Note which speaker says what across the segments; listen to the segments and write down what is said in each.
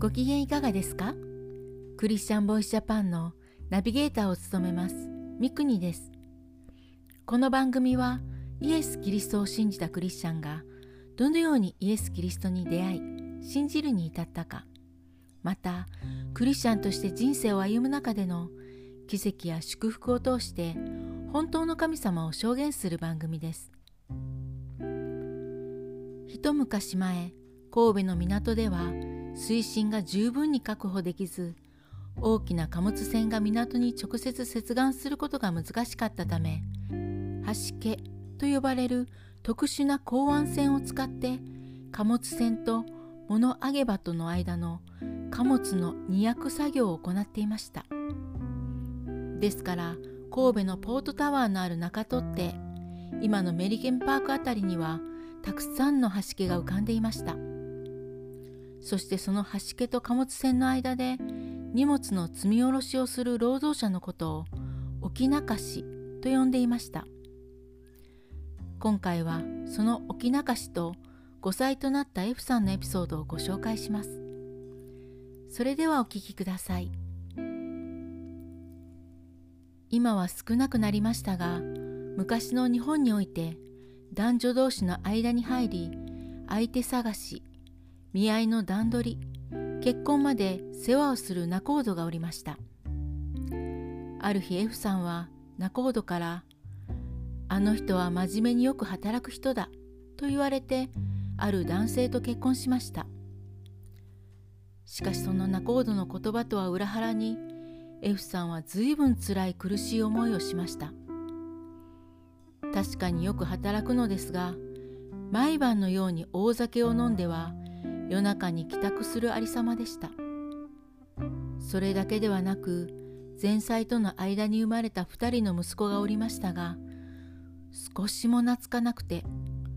Speaker 1: ご機嫌いかがですか？クリスチャンボイスジャパンのナビゲーターを務めますミクニです。この番組はイエス・キリストを信じたクリスチャンがどのようにイエス・キリストに出会い信じるに至ったかまたクリスチャンとして人生を歩む中での奇跡や祝福を通して本当の神様を証言する番組です。一昔前神戸の港では水深が十分に確保できず大きな貨物船が港に直接接岸することが難しかったため橋家と呼ばれる特殊な港湾船を使って貨物船と物揚げ場との間の貨物の荷役作業を行っていました。ですから神戸のポートタワーのある中戸って今のメリケンパーク辺りにはたくさんの橋家が浮かんでいました。そしてその橋家と貨物船の間で荷物の積み下ろしをする労働者のことを沖中市と呼んでいました。今回はその沖中市と5歳となった F さんのエピソードをご紹介します。それではお聞きください。今は少なくなりましたが昔の日本において男女同士の間に入り相手探し見合いの段取り。結婚まで世話をする仲人がおりました。ある日 F さんは仲人から「あの人は真面目によく働く人だ」と言われてある男性と結婚しました。しかしその仲人の言葉とは裏腹に F さんは随分つらい苦しい思いをしました。確かによく働くのですが毎晩のように大酒を飲んでは夜中に帰宅するありさまでした。それだけではなく前妻との間に生まれた2人の息子がおりましたが少しも懐かなくて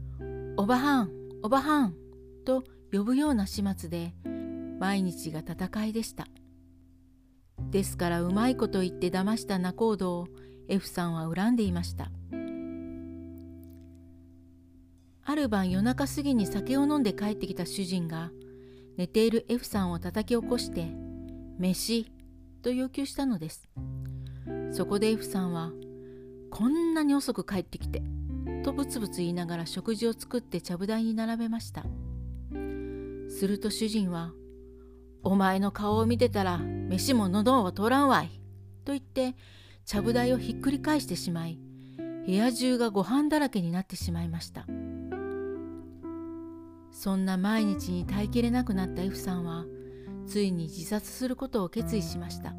Speaker 1: 「おばはんおばはん」と呼ぶような始末で毎日が戦いでした。ですからうまいこと言って騙した仲人を F さんは恨んでいました。ある晩夜中過ぎに酒を飲んで帰ってきた主人が寝ている F さんを叩き起こして「飯」と要求したのですそこで F さんは「こんなに遅く帰ってきて」とブツブツ言いながら食事を作ってちゃぶ台に並べましたすると主人は「お前の顔を見てたら飯も喉を通らんわい」と言ってちゃぶ台をひっくり返してしまい部屋中がご飯だらけになってしまいました。そんな毎日に耐えきれなくなった F さんはついに自殺することを決意しました。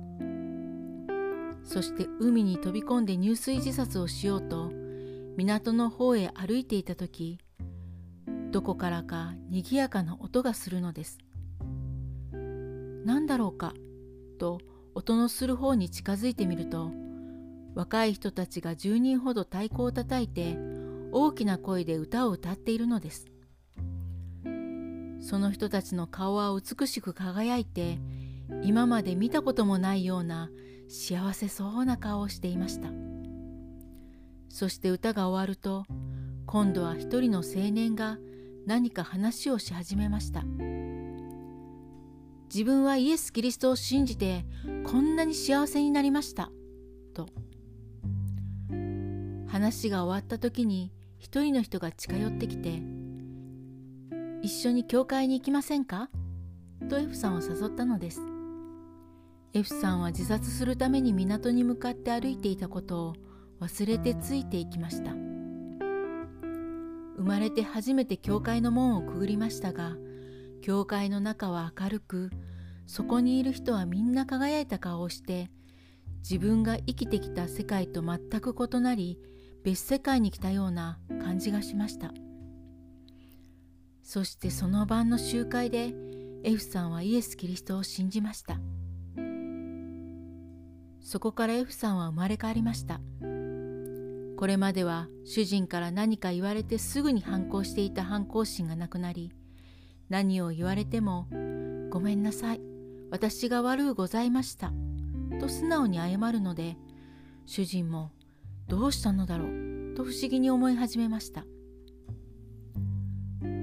Speaker 1: そして海に飛び込んで入水自殺をしようと港の方へ歩いていた時どこからかにぎやかな音がするのです。何だろうかと音のする方に近づいてみると若い人たちが10人ほど太鼓を叩いて大きな声で歌を歌っているのです。その人たちの顔は美しく輝いて今まで見たこともないような幸せそうな顔をしていました。そして歌が終わると今度は一人の青年が何か話をし始めました。自分はイエス・キリストを信じてこんなに幸せになりました。と。話が終わった時に一人の人が近寄ってきて一緒に教会に行きませんか？と F さんを誘ったのです。F さんは自殺するために港に向かって歩いていたことを忘れてついていきました。生まれて初めて教会の門をくぐりましたが教会の中は明るくそこにいる人はみんな輝いた顔をして自分が生きてきた世界と全く異なり別世界に来たような感じがしました。そしてその晩の集会で F さんはイエス・キリストを信じました。そこから F さんは生まれ変わりました。これまでは主人から何か言われてすぐに反抗していた反抗心がなくなり何を言われても「ごめんなさい私が悪うございました」と素直に謝るので主人も「どうしたのだろう」と不思議に思い始めました。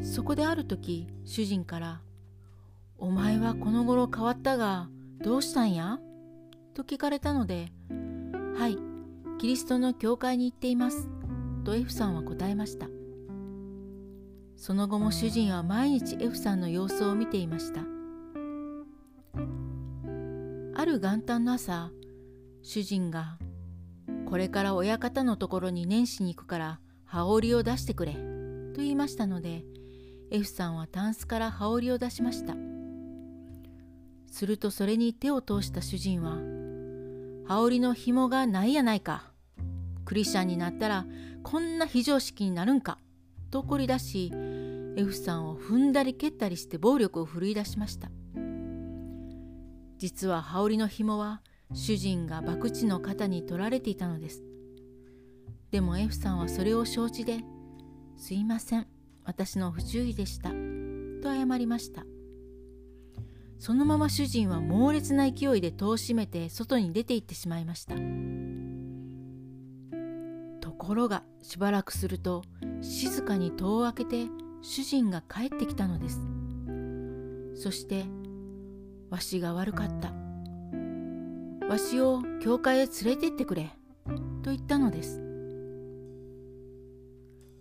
Speaker 1: そこである時主人から「お前はこの頃変わったがどうしたんや？と聞かれたので、はい、キリストの教会に行っています。と F さんは答えました。その後も主人は毎日 F さんの様子を見ていました。ある元旦の朝、主人が、これから親方のところに年始に行くから羽織を出してくれ、と言いましたので、F さんはタンスから羽織を出しました。するとそれに手を通した主人は、羽織の紐がないやないか。クリスチャンになったらこんな非常識になるんか？と怒り出し F さんを踏んだり蹴ったりして暴力を振るい出しました実は羽織の紐は主人が博打の肩に取られていたのですでも F さんはそれを承知で「すいません私の不注意でした」と謝りました。そのまま主人は猛烈な勢いで戸を閉めて外に出て行ってしまいました。ところがしばらくすると静かに戸を開けて主人が帰ってきたのです。そして「わしが悪かった」「わしを教会へ連れてってくれ」と言ったのです。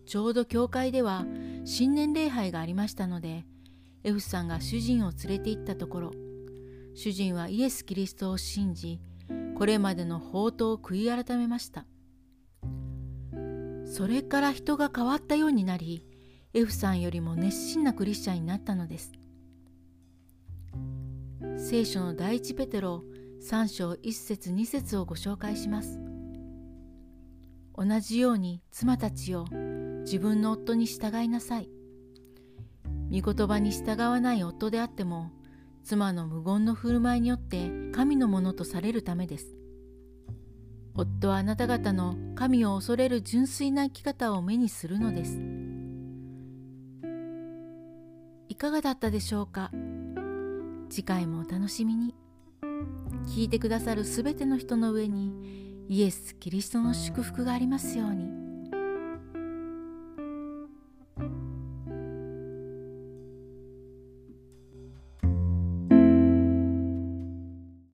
Speaker 1: ちょうど教会では新年礼拝がありましたので F さんが主人を連れて行ったところ主人はイエス・キリストを信じこれまでの法灯を悔い改めました。それから人が変わったようになり F さんよりも熱心なクリスチャンになったのです。聖書の第一ペテロ3章1節2節をご紹介します。同じように妻たちを自分の夫に従いなさい御言葉に従わない夫であっても妻の無言の振る舞いによって神のものとされるためです夫はあなた方の神を恐れる純粋な生き方を目にするのです。いかがだったでしょうか？次回もお楽しみに。聞いてくださるすべての人の上にイエス・キリストの祝福がありますように。